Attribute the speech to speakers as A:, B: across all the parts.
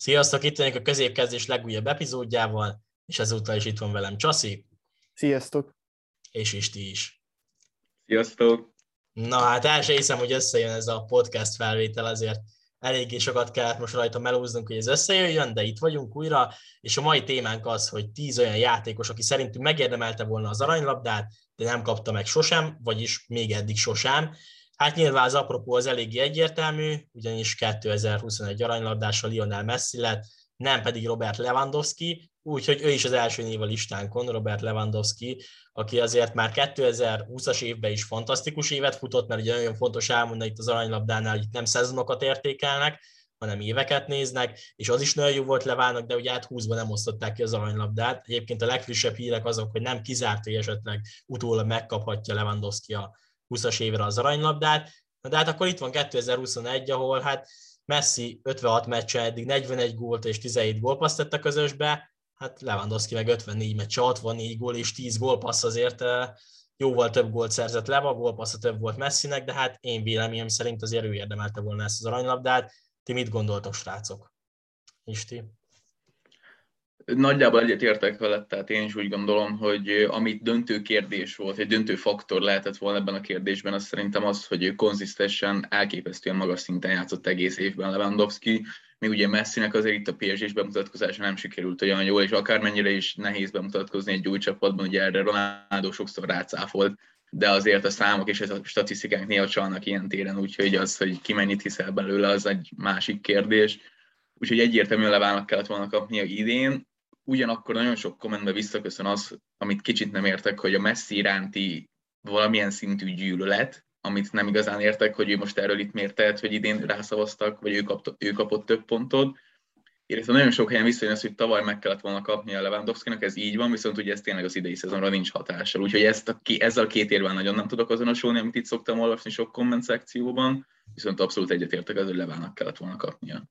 A: Sziasztok, itt vagyunk a középkezdés legújabb epizódjával, és ezúttal is itt van velem Csaszi.
B: Sziasztok.
A: És Isti is.
C: Sziasztok.
A: Na hát el sem hiszem, hogy összejön ez a podcast felvétel, azért eléggé sokat kellett most rajta melóznunk, hogy ez összejöjjön, de itt vagyunk újra, és a mai témánk az, hogy tíz olyan játékos, aki szerintünk megérdemelte volna az aranylabdát, de nem kapta meg sosem, vagyis még eddig sosem. Hát nyilván az apropó az eléggé egyértelmű, ugyanis 2021 aranylabdása Lionel Messi lett, nem pedig Robert Lewandowski, úgyhogy ő is az első név a listánkon, Robert Lewandowski, aki azért már 2020-as évben is fantasztikus évet futott, mert ugye nagyon fontos elmondani itt az aranylabdánál, hogy itt nem szezonokat értékelnek, hanem éveket néznek, és az is nagyon jó volt Levának, de ugye hát 20-ban nem osztották ki az aranylabdát. Egyébként a legfrissebb hírek azok, hogy nem kizárt, hogy esetleg utólag megkaphatja Lewandowski a 20-as évre az aranylabdát, de hát akkor itt van 2021, ahol hát Messi 56 meccsen eddig 41 gólt és 17 gólpaszt tett a közösbe, hát Lewandowski meg 54 meccse, 64 gól és 10 gólpassz azért eh, jóval több gólt szerzett Leva, gólpassza több volt Messinek, de hát én véleményem szerint azért ő érdemelte volna ezt az aranylabdát. Ti mit gondoltok, srácok? Isti?
C: Nagyjából egyetértek veled, tehát én is úgy gondolom, hogy amit döntő kérdés volt, egy döntő faktor lehetett volna ebben a kérdésben, az szerintem az, hogy konzisztensen elképesztően magas szinten játszott egész évben Lewandowski, még ugye Messinek azért itt a PSG-s bemutatkozása nem sikerült olyan jól, és akármennyire is nehéz bemutatkozni egy új csapatban, ugye erre Ronaldo sokszor rácáfolt, de azért a számok és a statisztikák néha csalnak ilyen téren, úgyhogy az, hogy ki mennyit hiszel belőle, az egy másik kérdés. Úgyhogy egyértelműen Levának kellett volna kapnia idén ugyanakkor nagyon sok kommentben visszaköszön az, amit kicsit nem értek, hogy a Messi iránti valamilyen szintű gyűlölet, amit nem igazán értek, hogy ő most erről itt miért tehet, hogy idén rászavaztak, vagy ő, kapt, ő kapott több pontot. Illetve nagyon sok helyen visszajön az, hogy tavaly meg kellett volna kapni a Lewandowski-nak, ez így van, viszont ugye ez tényleg az idei szezonra nincs hatással. Úgyhogy ezt a, ezzel a két érvel nagyon nem tudok azonosulni, amit itt szoktam olvasni sok komment szekcióban, viszont abszolút egyetértek az, hogy Levának kellett volna kapnia.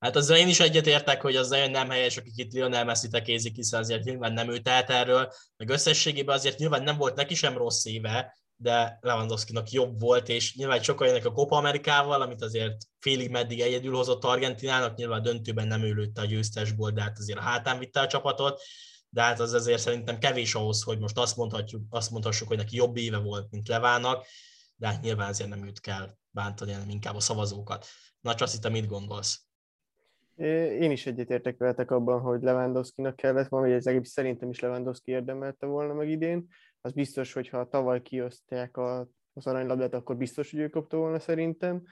A: Hát azzal én is egyetértek, hogy az nagyon nem helyes, akik itt Lionel messi tekézik, hiszen azért nyilván nem ő tehet erről, meg összességében azért nyilván nem volt neki sem rossz éve, de Lewandowski-nak jobb volt, és nyilván sokkal jönnek a Copa Amerikával, amit azért félig meddig egyedül hozott Argentinának, nyilván a döntőben nem ő lőtte a győztesból, de hát azért a hátán vitte a csapatot, de hát az azért szerintem kevés ahhoz, hogy most azt, mondhatjuk, azt mondhassuk, hogy neki jobb éve volt, mint Levának, de hát nyilván azért nem őt kell bántani, hanem inkább a szavazókat. Na, Csaszi, mit gondolsz?
B: Én is egyetértek veletek abban, hogy Lewandowski-nak kellett volna, vagy egész szerintem is Lewandowski érdemelte volna meg idén. Az biztos, hogy ha tavaly kiosztják a, az aranylabdát, akkor biztos, hogy ő kapta volna szerintem.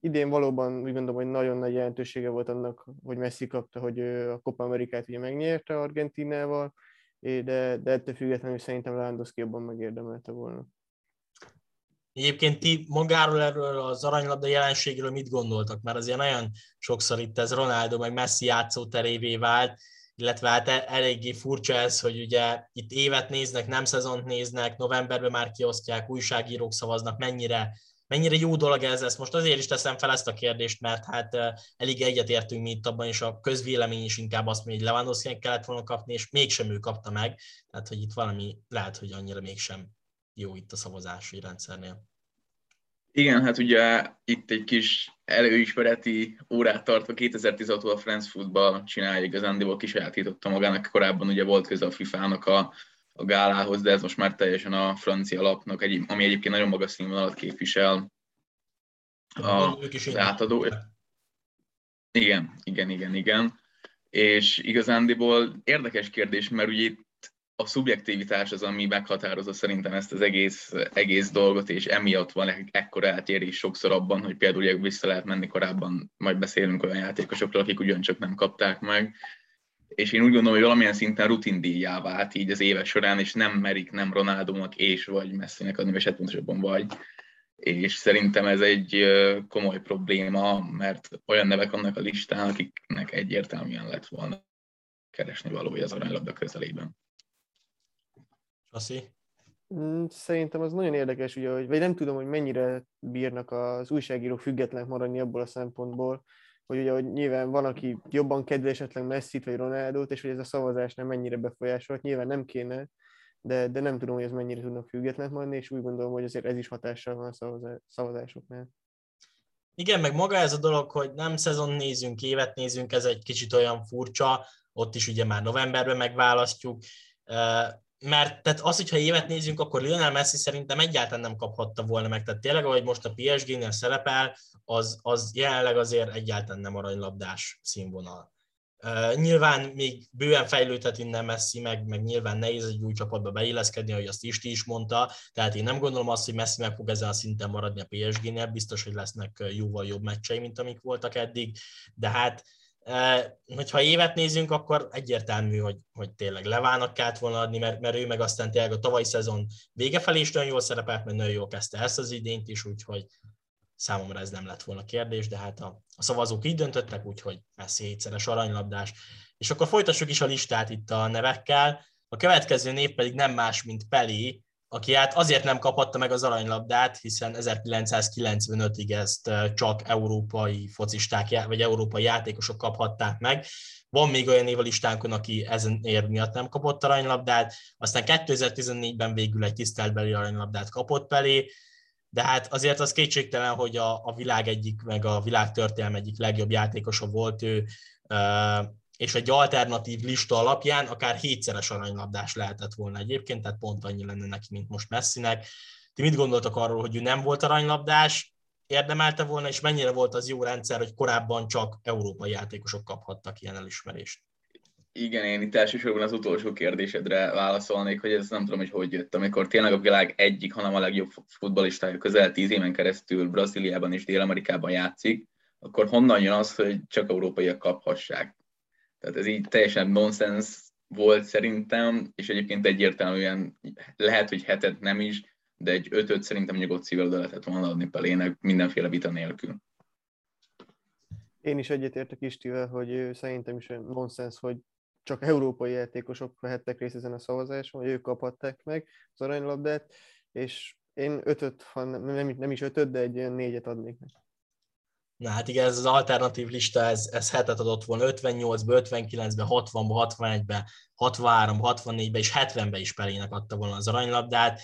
B: Idén valóban úgy gondolom, hogy nagyon nagy jelentősége volt annak, hogy Messi kapta, hogy a Copa Amerikát ugye megnyerte Argentinával, de, de ettől függetlenül szerintem Lewandowski jobban megérdemelte volna.
A: Egyébként ti magáról erről az aranylabda jelenségről mit gondoltak? Mert azért nagyon sokszor itt ez Ronaldo meg Messi játszóterévé vált, illetve hát e- eléggé furcsa ez, hogy ugye itt évet néznek, nem szezont néznek, novemberben már kiosztják, újságírók szavaznak, mennyire, mennyire jó dolog ez, ezt most azért is teszem fel ezt a kérdést, mert hát elég egyetértünk mi itt abban, és a közvélemény is inkább azt mondja, hogy lewandowski kellett volna kapni, és mégsem ő kapta meg, tehát hogy itt valami lehet, hogy annyira mégsem jó itt a szavazási rendszernél.
C: Igen, hát ugye itt egy kis előismereti órát tartva 2016 a France Football csinálja igazándiból kisajátította magának, korábban ugye volt köze a FIFA-nak a, a gálához, de ez most már teljesen a francia lapnak, egy, ami egyébként nagyon magas színvonalat képvisel a, az átadó. Igen, igen, igen, igen. És igazándiból érdekes kérdés, mert ugye itt a szubjektivitás az, ami meghatározza szerintem ezt az egész, egész dolgot, és emiatt van ekkora eltérés sokszor abban, hogy például vissza lehet menni korábban, majd beszélünk olyan játékosokról, akik ugyancsak nem kapták meg. És én úgy gondolom, hogy valamilyen szinten rutindíjá vált így az évek során, és nem merik nem Ronaldónak és vagy Messinek adni, vagy hát pontosabban vagy. És szerintem ez egy komoly probléma, mert olyan nevek vannak a listán, akiknek egyértelműen lett volna keresni valója az aranylabda közelében.
A: Asi?
B: Mm, szerintem az nagyon érdekes, ugye, hogy, vagy nem tudom, hogy mennyire bírnak az újságírók függetlenek maradni abból a szempontból, hogy ugye hogy nyilván van, aki jobban kedve esetleg messi vagy Ronaldot, és hogy ez a szavazás nem mennyire befolyásolt, nyilván nem kéne, de, de nem tudom, hogy ez mennyire tudnak függetlenek maradni, és úgy gondolom, hogy azért ez is hatással van a szavazásoknál.
A: Igen, meg maga ez a dolog, hogy nem szezon nézünk, évet nézünk, ez egy kicsit olyan furcsa, ott is ugye már novemberben megválasztjuk, mert tehát az, hogyha évet nézünk, akkor Lionel Messi szerintem egyáltalán nem kaphatta volna meg. Tehát tényleg, ahogy most a PSG-nél szerepel, az, az jelenleg azért egyáltalán nem aranylabdás színvonal. Uh, nyilván még bőven fejlődhet innen Messi, meg, meg nyilván nehéz egy új csapatba beilleszkedni, ahogy azt Isti is mondta, tehát én nem gondolom azt, hogy Messi meg fog ezen a szinten maradni a PSG-nél, biztos, hogy lesznek jóval jobb meccsei, mint amik voltak eddig, de hát hogyha évet nézünk, akkor egyértelmű, hogy, hogy tényleg Levának kellett volna adni, mert, mert ő meg aztán tényleg a tavalyi szezon vége felé is nagyon jól szerepelt, mert nagyon jól kezdte ezt az idényt is, úgyhogy számomra ez nem lett volna kérdés, de hát a, a szavazók így döntöttek, úgyhogy Messi hétszeres aranylabdás. És akkor folytassuk is a listát itt a nevekkel. A következő név pedig nem más, mint Peli, aki hát azért nem kaphatta meg az aranylabdát, hiszen 1995-ig ezt csak európai focisták, vagy európai játékosok kaphatták meg. Van még olyan év a listánkon, aki ezen ér miatt nem kapott aranylabdát, aztán 2014-ben végül egy tiszteltbeli aranylabdát kapott belé, de hát azért az kétségtelen, hogy a, a világ egyik, meg a világ történelme egyik legjobb játékosa volt ő, és egy alternatív lista alapján akár hétszeres aranylabdás lehetett volna egyébként, tehát pont annyi lenne neki, mint most Messinek. Ti mit gondoltak arról, hogy ő nem volt aranylabdás, érdemelte volna, és mennyire volt az jó rendszer, hogy korábban csak európai játékosok kaphattak ilyen elismerést?
C: Igen, én itt elsősorban az utolsó kérdésedre válaszolnék, hogy ez nem tudom, hogy hogy jött, amikor tényleg a világ egyik, hanem a legjobb futballistája közel tíz éven keresztül Brazíliában és Dél-Amerikában játszik, akkor honnan jön az, hogy csak európaiak kaphassák? Tehát ez így teljesen nonsens volt szerintem, és egyébként egyértelműen lehet, hogy hetet nem is, de egy ötöt szerintem nyugodt oda lehetett volna adni Pelének mindenféle vita nélkül.
B: Én is egyetértek Istivel, hogy szerintem is nonsens, hogy csak európai játékosok vehettek részt ezen a szavazáson, hogy ők kaphatták meg az aranylabdát, és én ötöt, nem, nem is ötöt, de egy négyet adnék neki.
A: Na hát igen, ez az alternatív lista, ez, ez hetet adott volna 58-be, 59-be, 60-ba, 61-be, 63-ba, 64-be és 70-be is Pelének adta volna az aranylabdát.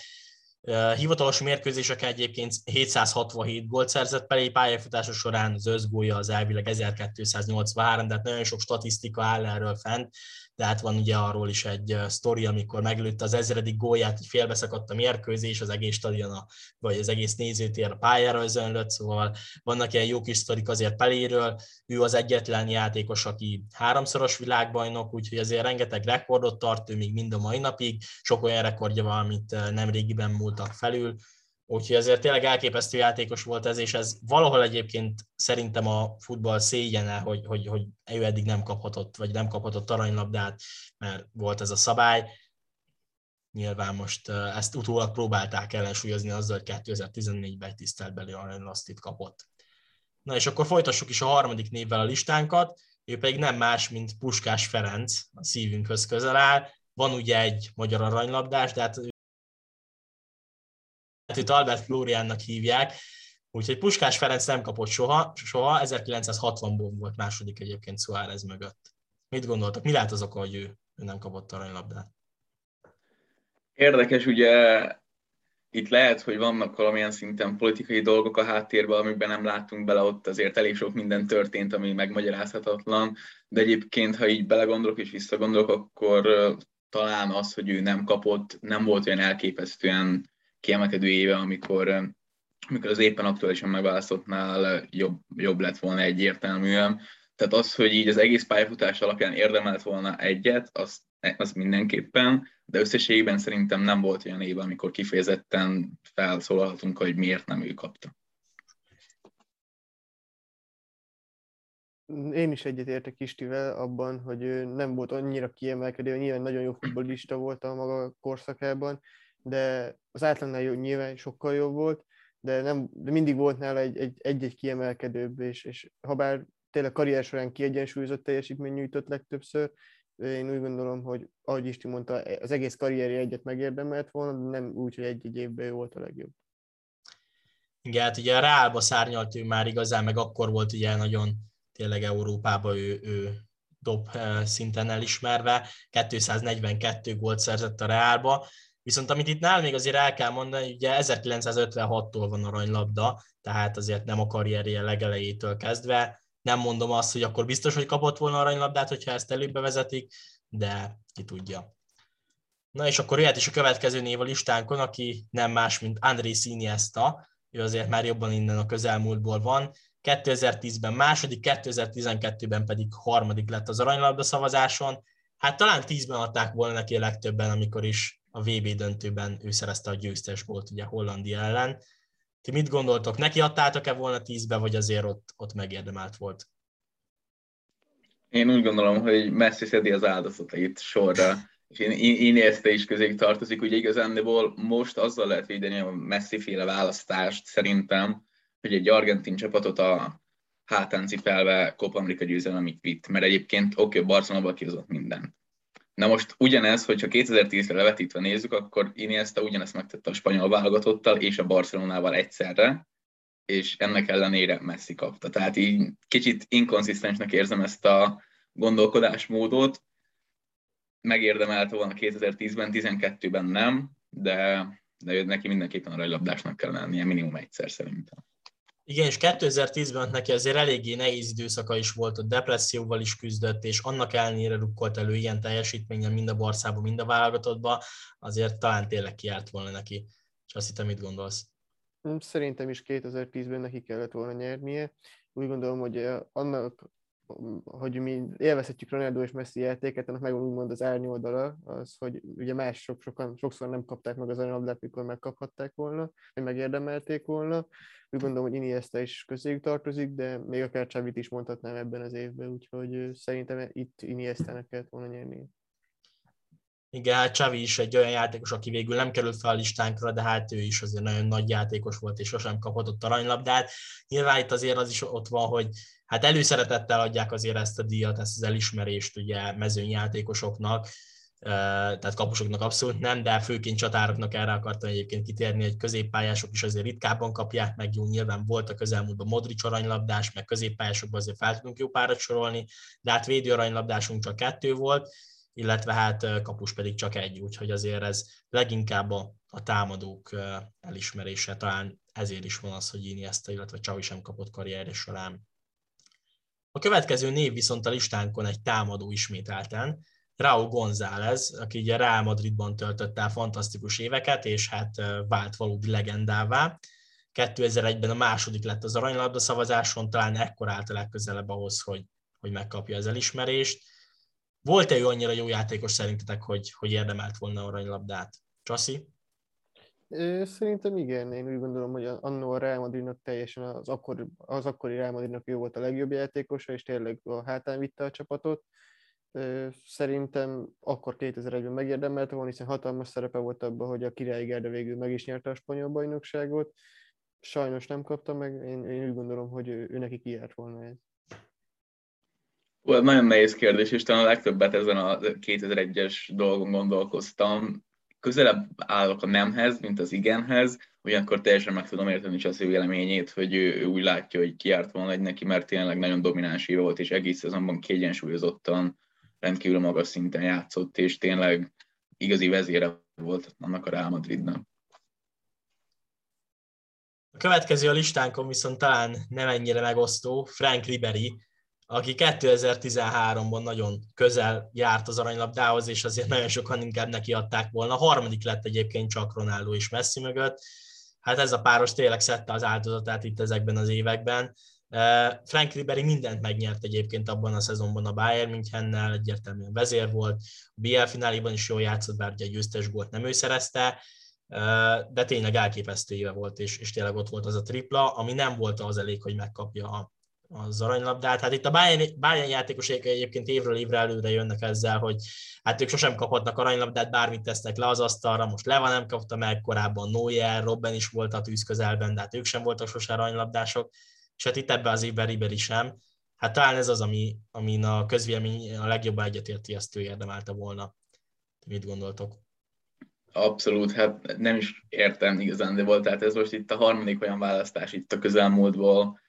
A: Hivatalos mérkőzések egyébként 767 gólt szerzett Pelé pályafutása során, az összgója az elvileg 1283, de hát nagyon sok statisztika áll erről fent, de hát van ugye arról is egy sztori, amikor meglőtte az ezredik gólját, hogy félbeszakadt a mérkőzés, az egész stadion, vagy az egész nézőtér a pályára özönlött, szóval vannak ilyen jó kis sztorik azért Peléről, ő az egyetlen játékos, aki háromszoros világbajnok, úgyhogy azért rengeteg rekordot tart ő még mind a mai napig, sok olyan rekordja van, amit nem régiben múltak felül, Úgyhogy azért tényleg elképesztő játékos volt ez, és ez valahol egyébként szerintem a futball szégyene, hogy, hogy, hogy ő eddig nem kaphatott, vagy nem kaphatott aranylabdát, mert volt ez a szabály. Nyilván most ezt utólag próbálták ellensúlyozni azzal, hogy 2014-ben egy tiszteltbeli aranylasztit kapott. Na és akkor folytassuk is a harmadik névvel a listánkat, ő pedig nem más, mint Puskás Ferenc, a szívünkhöz közel áll. Van ugye egy magyar aranylabdás, de hát őt Albert Flóriánnak hívják, úgyhogy Puskás Ferenc nem kapott soha, soha 1960-ból volt második egyébként Suárez mögött. Mit gondoltak? Mi lehet az oka, hogy ő, ő nem kapott aranylabdát?
C: Érdekes, ugye itt lehet, hogy vannak valamilyen szinten politikai dolgok a háttérben, amikben nem látunk bele, ott azért elég sok minden történt, ami megmagyarázhatatlan, de egyébként, ha így belegondolok és visszagondolok, akkor talán az, hogy ő nem kapott, nem volt olyan elképesztően kiemelkedő éve, amikor, amikor az éppen aktuálisan megválasztottnál jobb, jobb lett volna egyértelműen. Tehát az, hogy így az egész pályafutás alapján érdemelt volna egyet, az, az mindenképpen, de összességében szerintem nem volt olyan éve, amikor kifejezetten felszólalhatunk, hogy miért nem ő kapta.
B: Én is egyetértek Istivel abban, hogy ő nem volt annyira kiemelkedő, nyilván nagyon jó futbolista volt a maga korszakában, de az átlagnál jó, nyilván sokkal jobb volt, de, nem, de mindig volt nála egy-egy kiemelkedőbb, és, és ha bár tényleg karrier során kiegyensúlyozott teljesítmény nyújtott legtöbbször, én úgy gondolom, hogy ahogy Isti mondta, az egész karrierje egyet megérdemelt volna, de nem úgy, hogy egy-egy évben ő volt a legjobb.
A: Igen, hát ugye a Reálba szárnyalt ő már igazán, meg akkor volt ugye nagyon tényleg Európában ő, ő dob eh, szinten elismerve, 242 gólt szerzett a Reálba, Viszont amit itt nál még azért el kell mondani, ugye 1956-tól van aranylabda, tehát azért nem a karrierje legelejétől kezdve. Nem mondom azt, hogy akkor biztos, hogy kapott volna aranylabdát, hogyha ezt előbb bevezetik, de ki tudja. Na és akkor jöhet is a következő név a listánkon, aki nem más, mint André Iniesta, ő azért már jobban innen a közelmúltból van. 2010-ben második, 2012-ben pedig harmadik lett az aranylabda szavazáson. Hát talán 10-ben adták volna neki a legtöbben, amikor is a VB döntőben ő szerezte a győztes gólt ugye Hollandia ellen. Ti mit gondoltok, neki adtátok-e volna 10-be, vagy azért ott, ott megérdemelt volt?
C: Én úgy gondolom, hogy Messi szedi az áldozatait sorra, és ezt is közé tartozik, ugye igazándiból most azzal lehet védeni a Messi féle választást szerintem, hogy egy argentin csapatot a hátán cipelve Copa America győzelem vitt, mert egyébként oké, okay, Barcelona kihozott minden. Na most ugyanez, hogyha 2010-re levetítve nézzük, akkor Iniesta ugyanezt megtette a spanyol válogatottal és a Barcelonával egyszerre, és ennek ellenére Messi kapta. Tehát így kicsit inkonzisztensnek érzem ezt a gondolkodásmódot. Megérdemelte volna 2010-ben, 12-ben nem, de, de neki mindenképpen a rajlabdásnak kell lennie minimum egyszer szerintem.
A: Igen, és 2010-ben neki azért eléggé nehéz időszaka is volt, a depresszióval is küzdött, és annak ellenére rukkolt elő ilyen teljesítményen mind a Barszában, mind a válogatottban, azért talán tényleg kiárt volna neki. És azt hittem, mit gondolsz?
B: Szerintem is 2010-ben neki kellett volna nyernie. Úgy gondolom, hogy annak hogy mi élvezhetjük Ronaldo és Messi játéket, ennek megvan úgymond az árnyoldala, az, hogy ugye más sok, sokan, sokszor nem kapták meg az aranylabdát, mikor megkaphatták volna, vagy megérdemelték volna. Úgy gondolom, hogy Iniesta is közéjük tartozik, de még akár Csavit is mondhatnám ebben az évben, úgyhogy szerintem itt Iniesta-nek kellett volna nyerni.
A: Igen, hát Csavi is egy olyan játékos, aki végül nem került fel a listánkra, de hát ő is azért nagyon nagy játékos volt, és sosem kapott ott aranylabdát. Nyilván itt azért az is ott van, hogy hát előszeretettel adják azért ezt a díjat, ezt az elismerést ugye mezőnyjátékosoknak, tehát kapusoknak abszolút nem, de főként csatároknak erre akartam egyébként kitérni, hogy középpályások is azért ritkábban kapják meg, jó, nyilván volt a közelmúltban Modric aranylabdás, meg középpályásokban azért fel tudunk jó párat sorolni, de hát védő aranylabdásunk csak kettő volt, illetve hát kapus pedig csak egy, úgyhogy azért ez leginkább a, a támadók elismerése, talán ezért is van az, hogy Iniesta, illetve Csavi sem kapott karrierje során. A következő név viszont a listánkon egy támadó ismételten, Raúl González, aki ugye Real Madridban töltött el fantasztikus éveket, és hát vált valódi legendává. 2001-ben a második lett az aranylabda szavazáson, talán ekkor állt a legközelebb ahhoz, hogy, hogy megkapja az elismerést. Volt-e ő annyira jó játékos szerintetek, hogy, hogy érdemelt volna aranylabdát? Csaszi?
B: Szerintem igen, én úgy gondolom, hogy annó a Real Madridnak teljesen az, akkor, az akkori Real Madridnak ő volt a legjobb játékosa, és tényleg a hátán vitte a csapatot. Szerintem akkor 2001-ben megérdemelte volna, hiszen hatalmas szerepe volt abban, hogy a Királyi Gerda végül meg is nyerte a spanyol bajnokságot. Sajnos nem kapta meg, én, én úgy gondolom, hogy ő, ő neki kijárt volna ez.
C: Well, nagyon nehéz kérdés, és talán a legtöbbet ezen a 2001-es dolgon gondolkoztam. Közelebb állok a nemhez, mint az igenhez, ugyanakkor teljesen meg tudom érteni is az ő véleményét, hogy ő, ő úgy látja, hogy kiárt volna egy neki, mert tényleg nagyon domináns éve volt, és egész szezonban kiegyensúlyozottan rendkívül magas szinten játszott, és tényleg igazi vezére volt annak a Real Madridnak.
A: A következő a listánkon viszont talán nem ennyire megosztó, Frank Ribery, aki 2013-ban nagyon közel járt az aranylabdához, és azért nagyon sokan inkább neki adták volna. A harmadik lett egyébként csak Ronaldo és Messi mögött. Hát ez a páros tényleg szedte az áldozatát itt ezekben az években. Frank Ribery mindent megnyert egyébként abban a szezonban a Bayern Münchennel, egyértelműen vezér volt, a BL fináliban is jól játszott, bár ugye győztes gólt nem ő szerezte, de tényleg elképesztő éve volt, és, és tényleg ott volt az a tripla, ami nem volt az elég, hogy megkapja a, az aranylabdát. Hát itt a Bayern, Bayern játékosok egyébként évről évre előre jönnek ezzel, hogy hát ők sosem kaphatnak aranylabdát, bármit tesznek le az asztalra, most Leva nem kapta meg, korábban Neuer, Robben is volt a tűz közelben, de hát ők sem voltak sosem aranylabdások és hát itt ebben az évben Ribery sem. Hát talán ez az, ami, amin a közvélemény a legjobban egyetérti, ezt ő érdemelte volna. Mit gondoltok?
C: Abszolút, hát nem is értem igazán, de volt, tehát ez most itt a harmadik olyan választás itt a közelmúltból,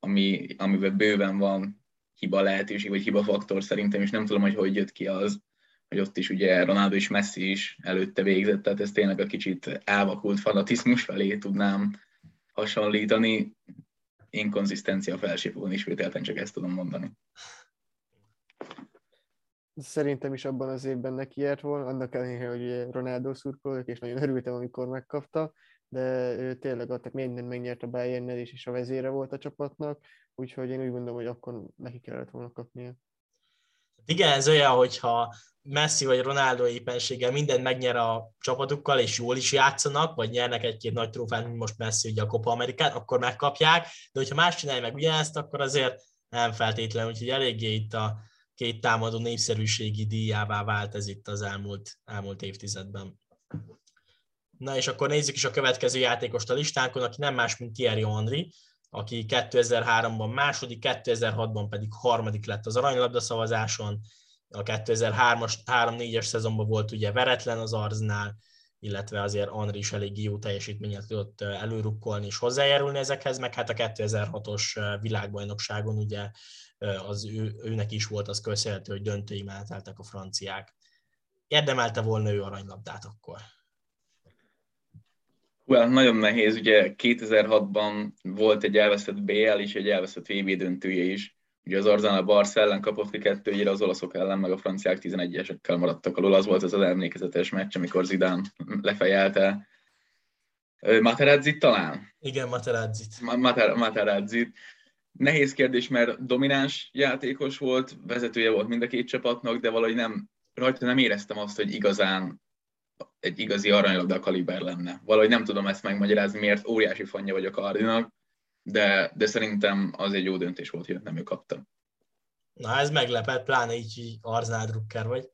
C: ami, amiben bőven van hiba lehetőség, vagy hiba faktor szerintem, és nem tudom, hogy hogy jött ki az, hogy ott is ugye Ronaldo és Messi is előtte végzett, tehát ez tényleg a kicsit elvakult fanatizmus felé tudnám hasonlítani. Inkonzisztencia felsőfokon ismételten csak ezt tudom mondani.
B: Szerintem is abban az évben neki járt volna, annak ellenére, hogy Ronaldo szurkolók, és nagyon örültem, amikor megkapta, de ő tényleg adtak minden megnyert a bayern is, és a vezére volt a csapatnak, úgyhogy én úgy gondolom, hogy akkor neki kellett volna kapnia.
A: Igen, ez olyan, hogyha Messi vagy Ronaldo éppenséggel mindent megnyer a csapatukkal, és jól is játszanak, vagy nyernek egy-két nagy trófát, mint most Messi ugye a Copa Amerikát, akkor megkapják, de hogyha más csinálja meg ugyanezt, akkor azért nem feltétlenül, úgyhogy eléggé itt a két támadó népszerűségi díjává vált ez itt az elmúlt, elmúlt évtizedben. Na és akkor nézzük is a következő játékost a listánkon, aki nem más, mint Thierry Henry, aki 2003-ban második, 2006-ban pedig harmadik lett az aranylabda szavazáson, a 2003-as, 3-4-es szezonban volt ugye veretlen az Arznál, illetve azért Andri is elég jó teljesítményet tudott előrukkolni és hozzájárulni ezekhez, meg hát a 2006-os világbajnokságon ugye az ő, őnek is volt az köszönhető, hogy döntői meneteltek a franciák. Érdemelte volna ő aranylabdát akkor?
C: Well, nagyon nehéz, ugye 2006-ban volt egy elveszett BL is, egy elveszett VB döntője is. Ugye az Arzana Barsz ellen kapott ki kettőjére, az olaszok ellen, meg a franciák 11-esekkel maradtak alul. Az volt az az emlékezetes meccs, amikor Zidane lefejelte Materazzi talán?
A: Igen, Materazzit.
C: Mater- Materazzit. Nehéz kérdés, mert domináns játékos volt, vezetője volt mind a két csapatnak, de valahogy nem, rajta nem éreztem azt, hogy igazán egy igazi aranylabda kaliber lenne. Valahogy nem tudom ezt megmagyarázni, miért óriási fanja vagyok Ardinak, de, de szerintem az egy jó döntés volt, hogy nem ő kapta.
A: Na ez meglepett, pláne így, így Arznál Drucker vagy.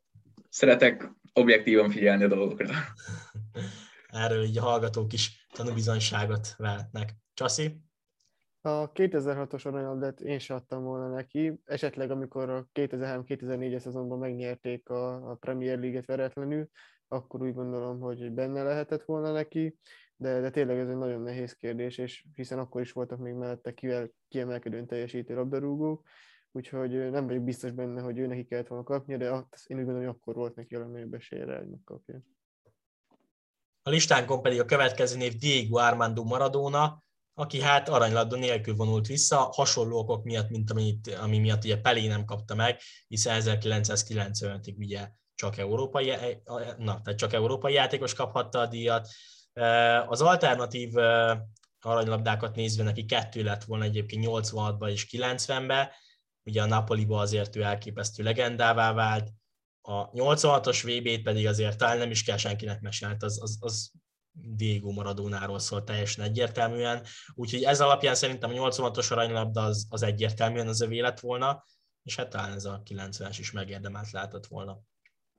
C: Szeretek objektívan figyelni a dolgokra.
A: Erről így a hallgatók is tanúbizonyságot vehetnek. Csasi?
B: A 2006-os aranylabdát én sem adtam volna neki, esetleg amikor a 2003-2004-es szezonban megnyerték a, a Premier League-et veretlenül, akkor úgy gondolom, hogy benne lehetett volna neki, de, de tényleg ez egy nagyon nehéz kérdés, és hiszen akkor is voltak még mellette kivel, kiemelkedően teljesítő labdarúgók, úgyhogy nem vagyok biztos benne, hogy ő neki kellett volna kapnia, de én úgy gondolom, hogy akkor volt neki a legnagyobb esélye, hogy megkapja.
A: A listánkon pedig a következő név Diego Armando Maradona, aki hát aranylabda nélkül vonult vissza, hasonló okok miatt, mint amit, ami miatt ugye Pelé nem kapta meg, hiszen 1995-ig ugye csak európai, na, tehát csak európai játékos kaphatta a díjat. Az alternatív aranylabdákat nézve neki kettő lett volna egyébként 86-ban és 90-ben, ugye a Napoliba azért ő elképesztő legendává vált, a 86-os VB-t pedig azért talán nem is kell senkinek mesélni, az, az, az Diego Maradónáról szól teljesen egyértelműen, úgyhogy ez alapján szerintem a 86-os aranylabda az, az egyértelműen az övé lett volna, és hát talán ez a 90-es is megérdemelt lehetett volna.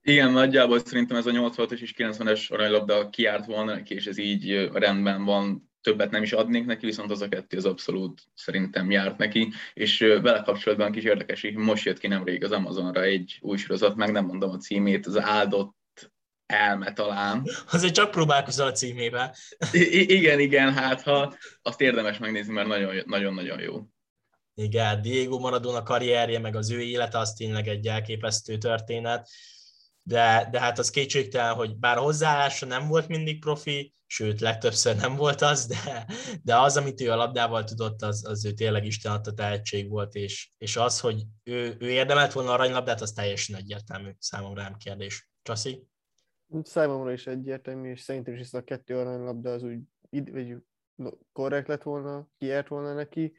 C: Igen, nagyjából szerintem ez a 86-os és 90-es aranylabda kiárt volna neki, és ez így rendben van, többet nem is adnék neki, viszont az a kettő az abszolút szerintem járt neki, és vele kapcsolatban kis érdekes, hogy most jött ki nemrég az Amazonra egy új sorozat, meg nem mondom a címét, az áldott elme talán.
A: Azért csak próbálkozol a címével.
C: I- igen, igen, hát ha azt érdemes megnézni, mert nagyon-nagyon jó.
A: Igen, Diego Maradona karrierje, meg az ő élete, az tényleg egy elképesztő történet de, de hát az kétségtelen, hogy bár hozzáállása nem volt mindig profi, sőt, legtöbbször nem volt az, de, de az, amit ő a labdával tudott, az, az ő tényleg Isten adta tehetség volt, és, és az, hogy ő, ő érdemelt volna arranylabdát, az teljesen egyértelmű számomra nem kérdés. Csaszi?
B: Számomra is egyértelmű, és szerintem is ez a kettő aranylabda az úgy vagy korrekt lett volna, kiért volna neki,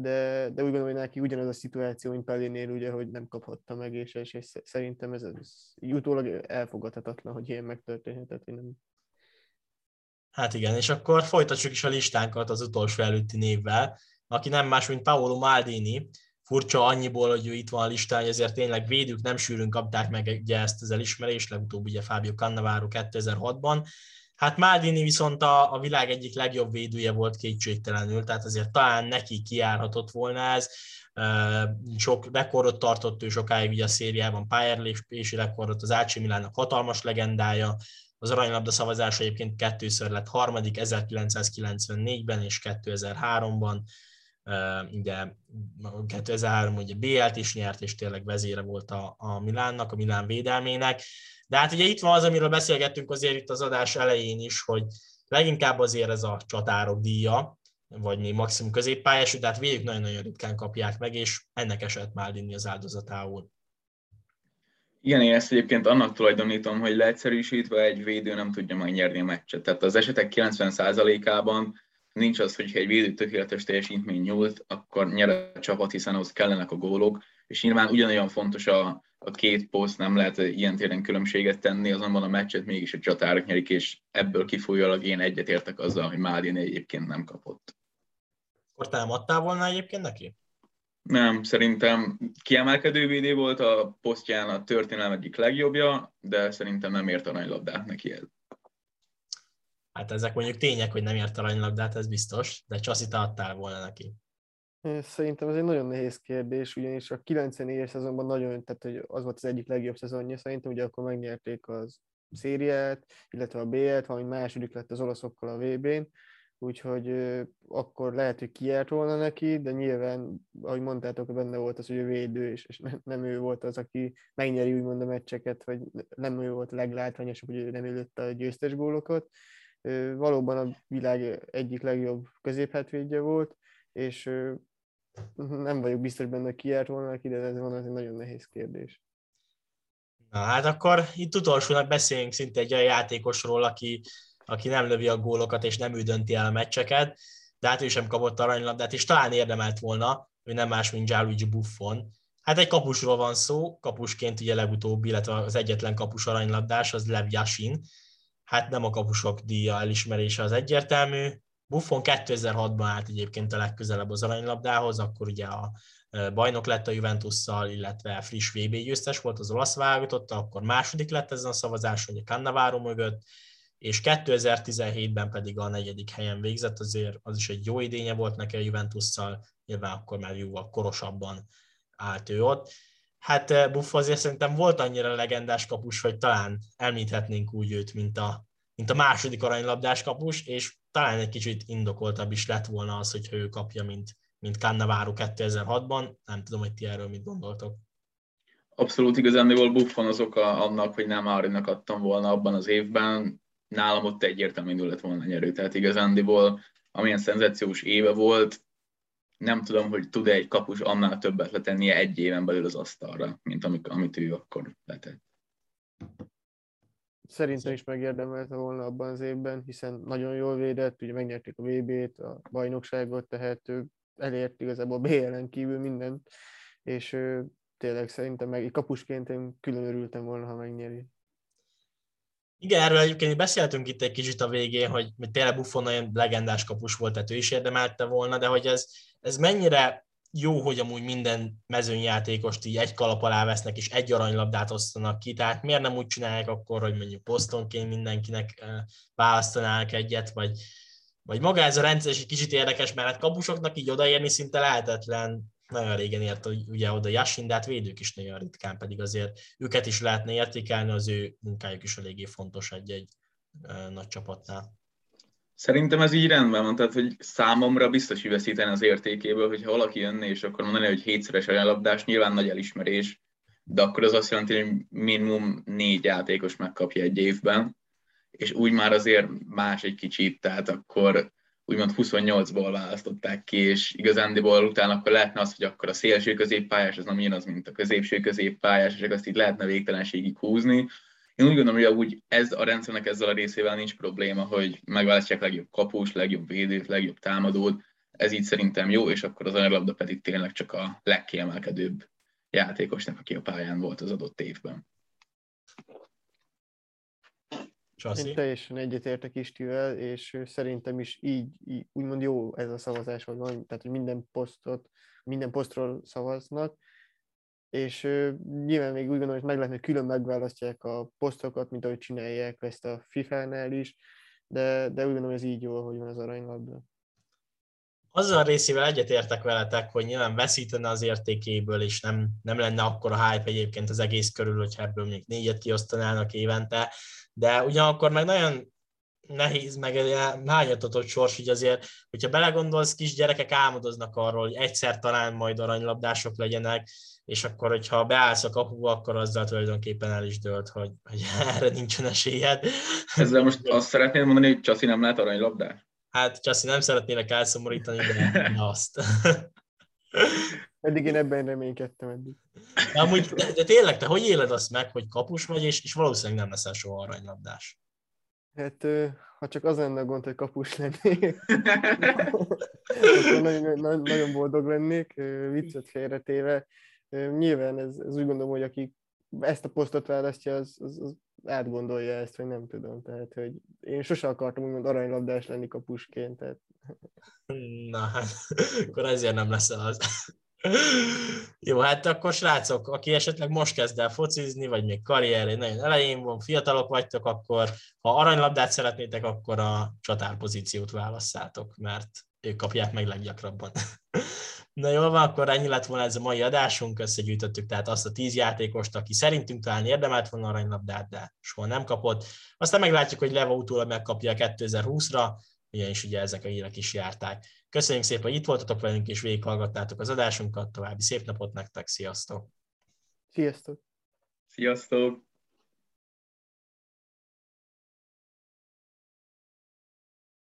B: de, de úgy gondolom, hogy neki ugyanaz a szituáció, mint Pelénél, ugye, hogy nem kaphatta meg, és, és, szerintem ez, ez utólag elfogadhatatlan, hogy ilyen megtörténhetett, hogy nem.
A: Hát igen, és akkor folytassuk is a listánkat az utolsó előtti névvel, aki nem más, mint Paolo Maldini, furcsa annyiból, hogy ő itt van a listán, hogy ezért tényleg védők nem sűrűn kapták meg ugye ezt az elismerést, legutóbb ugye Fábio Cannavaro 2006-ban, Hát Maldini viszont a, a világ egyik legjobb védője volt kétségtelenül, tehát azért talán neki kiárhatott volna ez. Sok rekordot tartott ő sokáig ugye a szériában, pályárlépési rekordot, az AC Milánnak hatalmas legendája, az aranylabda szavazás egyébként kettőször lett harmadik, 1994-ben és 2003-ban. ugye 2003 ugye BL-t is nyert, és tényleg vezére volt a, a Milánnak, a Milán védelmének. De hát ugye itt van az, amiről beszélgettünk azért itt az adás elején is, hogy leginkább azért ez a csatárok díja, vagy még maximum középpályás, de hát végig nagyon-nagyon ritkán kapják meg, és ennek esett inni az áldozatául.
C: Igen, én ezt egyébként annak tulajdonítom, hogy leegyszerűsítve egy védő nem tudja megnyerni a meccset. Tehát az esetek 90%-ában nincs az, hogy egy védő tökéletes teljesítmény nyújt, akkor nyer a csapat, hiszen ahhoz kellenek a gólok, és nyilván ugyanolyan fontos a, a két poszt, nem lehet ilyen téren különbséget tenni, azonban a meccset mégis a csatárok nyerik, és ebből kifolyólag én egyetértek azzal, hogy Mádin egyébként nem kapott.
A: Akkor támadtál volna egyébként neki?
C: Nem, szerintem kiemelkedő védő volt a posztján a történelem egyik legjobbja, de szerintem nem ért aranylabdát neki ez.
A: Hát ezek mondjuk tények, hogy nem ért aranylabdát, ez biztos, de Csasi, te adtál volna neki.
B: Szerintem ez egy nagyon nehéz kérdés, ugyanis a 94-es szezonban nagyon, tehát hogy az volt az egyik legjobb szezonja, szerintem ugye akkor megnyerték az szériát, illetve a B-et, valamint második lett az olaszokkal a VB-n, úgyhogy akkor lehet, hogy kijárt volna neki, de nyilván, ahogy mondtátok, benne volt az, hogy ő védő, és, és nem ő volt az, aki megnyeri úgymond a meccseket, vagy nem ő volt a leglátványosabb, hogy ő nem ülött a győztes gólokat. Valóban a világ egyik legjobb középhátvédje volt, és nem vagyok biztos benne, hogy kijárt volna neki, de ez van, ez egy nagyon nehéz kérdés.
A: Na hát akkor itt utolsónak beszéljünk szinte egy olyan játékosról, aki aki nem lövi a gólokat, és nem ő dönti el a meccseket, de hát ő sem kapott aranylabdát, és talán érdemelt volna, hogy nem más, mint Gianluigi Buffon. Hát egy kapusról van szó, kapusként ugye legutóbb, illetve az egyetlen kapus aranylabdás, az Lev Yashin. Hát nem a kapusok díja elismerése az egyértelmű. Buffon 2006-ban állt egyébként a legközelebb az aranylabdához, akkor ugye a bajnok lett a Juventusszal, illetve friss VB győztes volt az olasz válogatott, akkor második lett ezen a szavazáson, a Cannavaro mögött, és 2017-ben pedig a negyedik helyen végzett, azért az is egy jó idénye volt neki a Juventusszal, nyilván akkor már jóval korosabban állt ő ott. Hát Buff azért szerintem volt annyira legendás kapus, hogy talán említhetnénk úgy őt, mint a, mint a második aranylabdás kapus, és talán egy kicsit indokoltabb is lett volna az, hogy ő kapja, mint, mint Cannavaro 2006-ban. Nem tudom, hogy ti erről mit gondoltok.
C: Abszolút igazán, Buffon az oka annak, hogy nem Árinak adtam volna abban az évben nálam ott egyértelműen lett volna nyerő. Tehát igazándiból, amilyen szenzációs éve volt, nem tudom, hogy tud-e egy kapus annál többet letennie egy éven belül az asztalra, mint amit, amit ő akkor letett.
B: Szerintem is megérdemelte volna abban az évben, hiszen nagyon jól védett, ugye megnyerték a VB-t, a bajnokságot, tehát ő elért igazából a BL-en kívül mindent, és ő, tényleg szerintem meg kapusként én külön örültem volna, ha megnyeri.
A: Igen, erről egyébként beszéltünk itt egy kicsit a végén, hogy tényleg Buffon olyan legendás kapus volt, tehát ő is érdemelte volna, de hogy ez, ez mennyire jó, hogy amúgy minden mezőnyjátékost így egy kalap alá vesznek, és egy aranylabdát osztanak ki, tehát miért nem úgy csinálják akkor, hogy mondjuk posztonként mindenkinek választanának egyet, vagy, vagy maga ez a rendszer is egy kicsit érdekes, mert hát kapusoknak így odaérni szinte lehetetlen, nagyon régen ért ugye oda Yasin, de hát védők is nagyon ritkán, pedig azért őket is lehetne értékelni, az ő munkájuk is eléggé fontos egy-egy nagy csapatnál.
C: Szerintem ez így rendben van, tehát hogy számomra biztos, hogy veszíteni az értékéből, hogyha valaki jönne, és akkor mondani, hogy hétszeres ajánlabdás, nyilván nagy elismerés, de akkor az azt jelenti, hogy minimum négy játékos megkapja egy évben, és úgy már azért más egy kicsit, tehát akkor úgymond 28-ból választották ki, és igazándiból utána akkor lehetne az, hogy akkor a szélső középpályás az nem ilyen az, mint a középső középpályás, és azt így lehetne végtelenségig húzni. Én úgy gondolom, hogy úgy ez a rendszernek ezzel a részével nincs probléma, hogy megválasztják legjobb kapus, legjobb védőt, legjobb támadót, ez így szerintem jó, és akkor az anyaglabda pedig tényleg csak a legkiemelkedőbb játékosnak, aki a pályán volt az adott évben.
B: Csaszi. Én teljesen egyetértek Istivel, és szerintem is így, így úgymond jó ez a szavazás, hogy van, tehát hogy minden posztot, minden posztról szavaznak, és nyilván még úgy gondolom, hogy meg lehetne, hogy külön megválasztják a posztokat, mint ahogy csinálják ezt a FIFA-nál is, de, de úgy gondolom, hogy ez így jó, hogy van az aranylabda.
A: Azzal a részével egyetértek veletek, hogy nyilván veszítene az értékéből, és nem, nem lenne akkor a hype egyébként az egész körül, hogyha ebből még négyet kiosztanának évente, de ugyanakkor meg nagyon nehéz, meg hányatatott sors, hogy azért, hogyha belegondolsz, kisgyerekek álmodoznak arról, hogy egyszer talán majd aranylabdások legyenek, és akkor, hogyha beállsz a kapuba, akkor azzal tulajdonképpen el is dölt, hogy, hogy erre nincsen esélyed.
C: Ezzel most azt szeretnéd mondani, hogy Csasi nem lát aranylabdát?
A: Hát Csasi, nem szeretnélek elszomorítani, de azt.
B: Eddig én ebben reménykedtem eddig.
A: De, amúgy, de, de, tényleg, te hogy éled azt meg, hogy kapus vagy, és, és valószínűleg nem leszel soha aranylabdás?
B: Hát, ha csak az lenne a gond, hogy kapus lennék, akkor nagyon, nagyon boldog lennék, viccet félretéve. Nyilván ez, ez úgy gondolom, hogy aki ezt a posztot választja, az, az, az átgondolja ezt, vagy nem tudom. Tehát, hogy én sose akartam úgymond aranylabdás lenni kapusként. Tehát...
A: Na hát, akkor ezért nem leszel az. Jó, hát akkor srácok, aki esetleg most kezd el focizni, vagy még karrier nagyon elején van, fiatalok vagytok, akkor ha aranylabdát szeretnétek, akkor a csatárpozíciót válasszátok, mert ők kapják meg leggyakrabban. Na jól van, akkor ennyi lett volna ez a mai adásunk, összegyűjtöttük tehát azt a tíz játékost, aki szerintünk talán érdemelt volna aranylabdát, de soha nem kapott. Aztán meglátjuk, hogy Leva utólag megkapja a 2020-ra, ugyanis ugye ezek a hírek is járták. Köszönjük szépen, hogy itt voltatok velünk, és végighallgattátok az adásunkat. További szép napot nektek, sziasztok!
B: Sziasztok!
C: Sziasztok!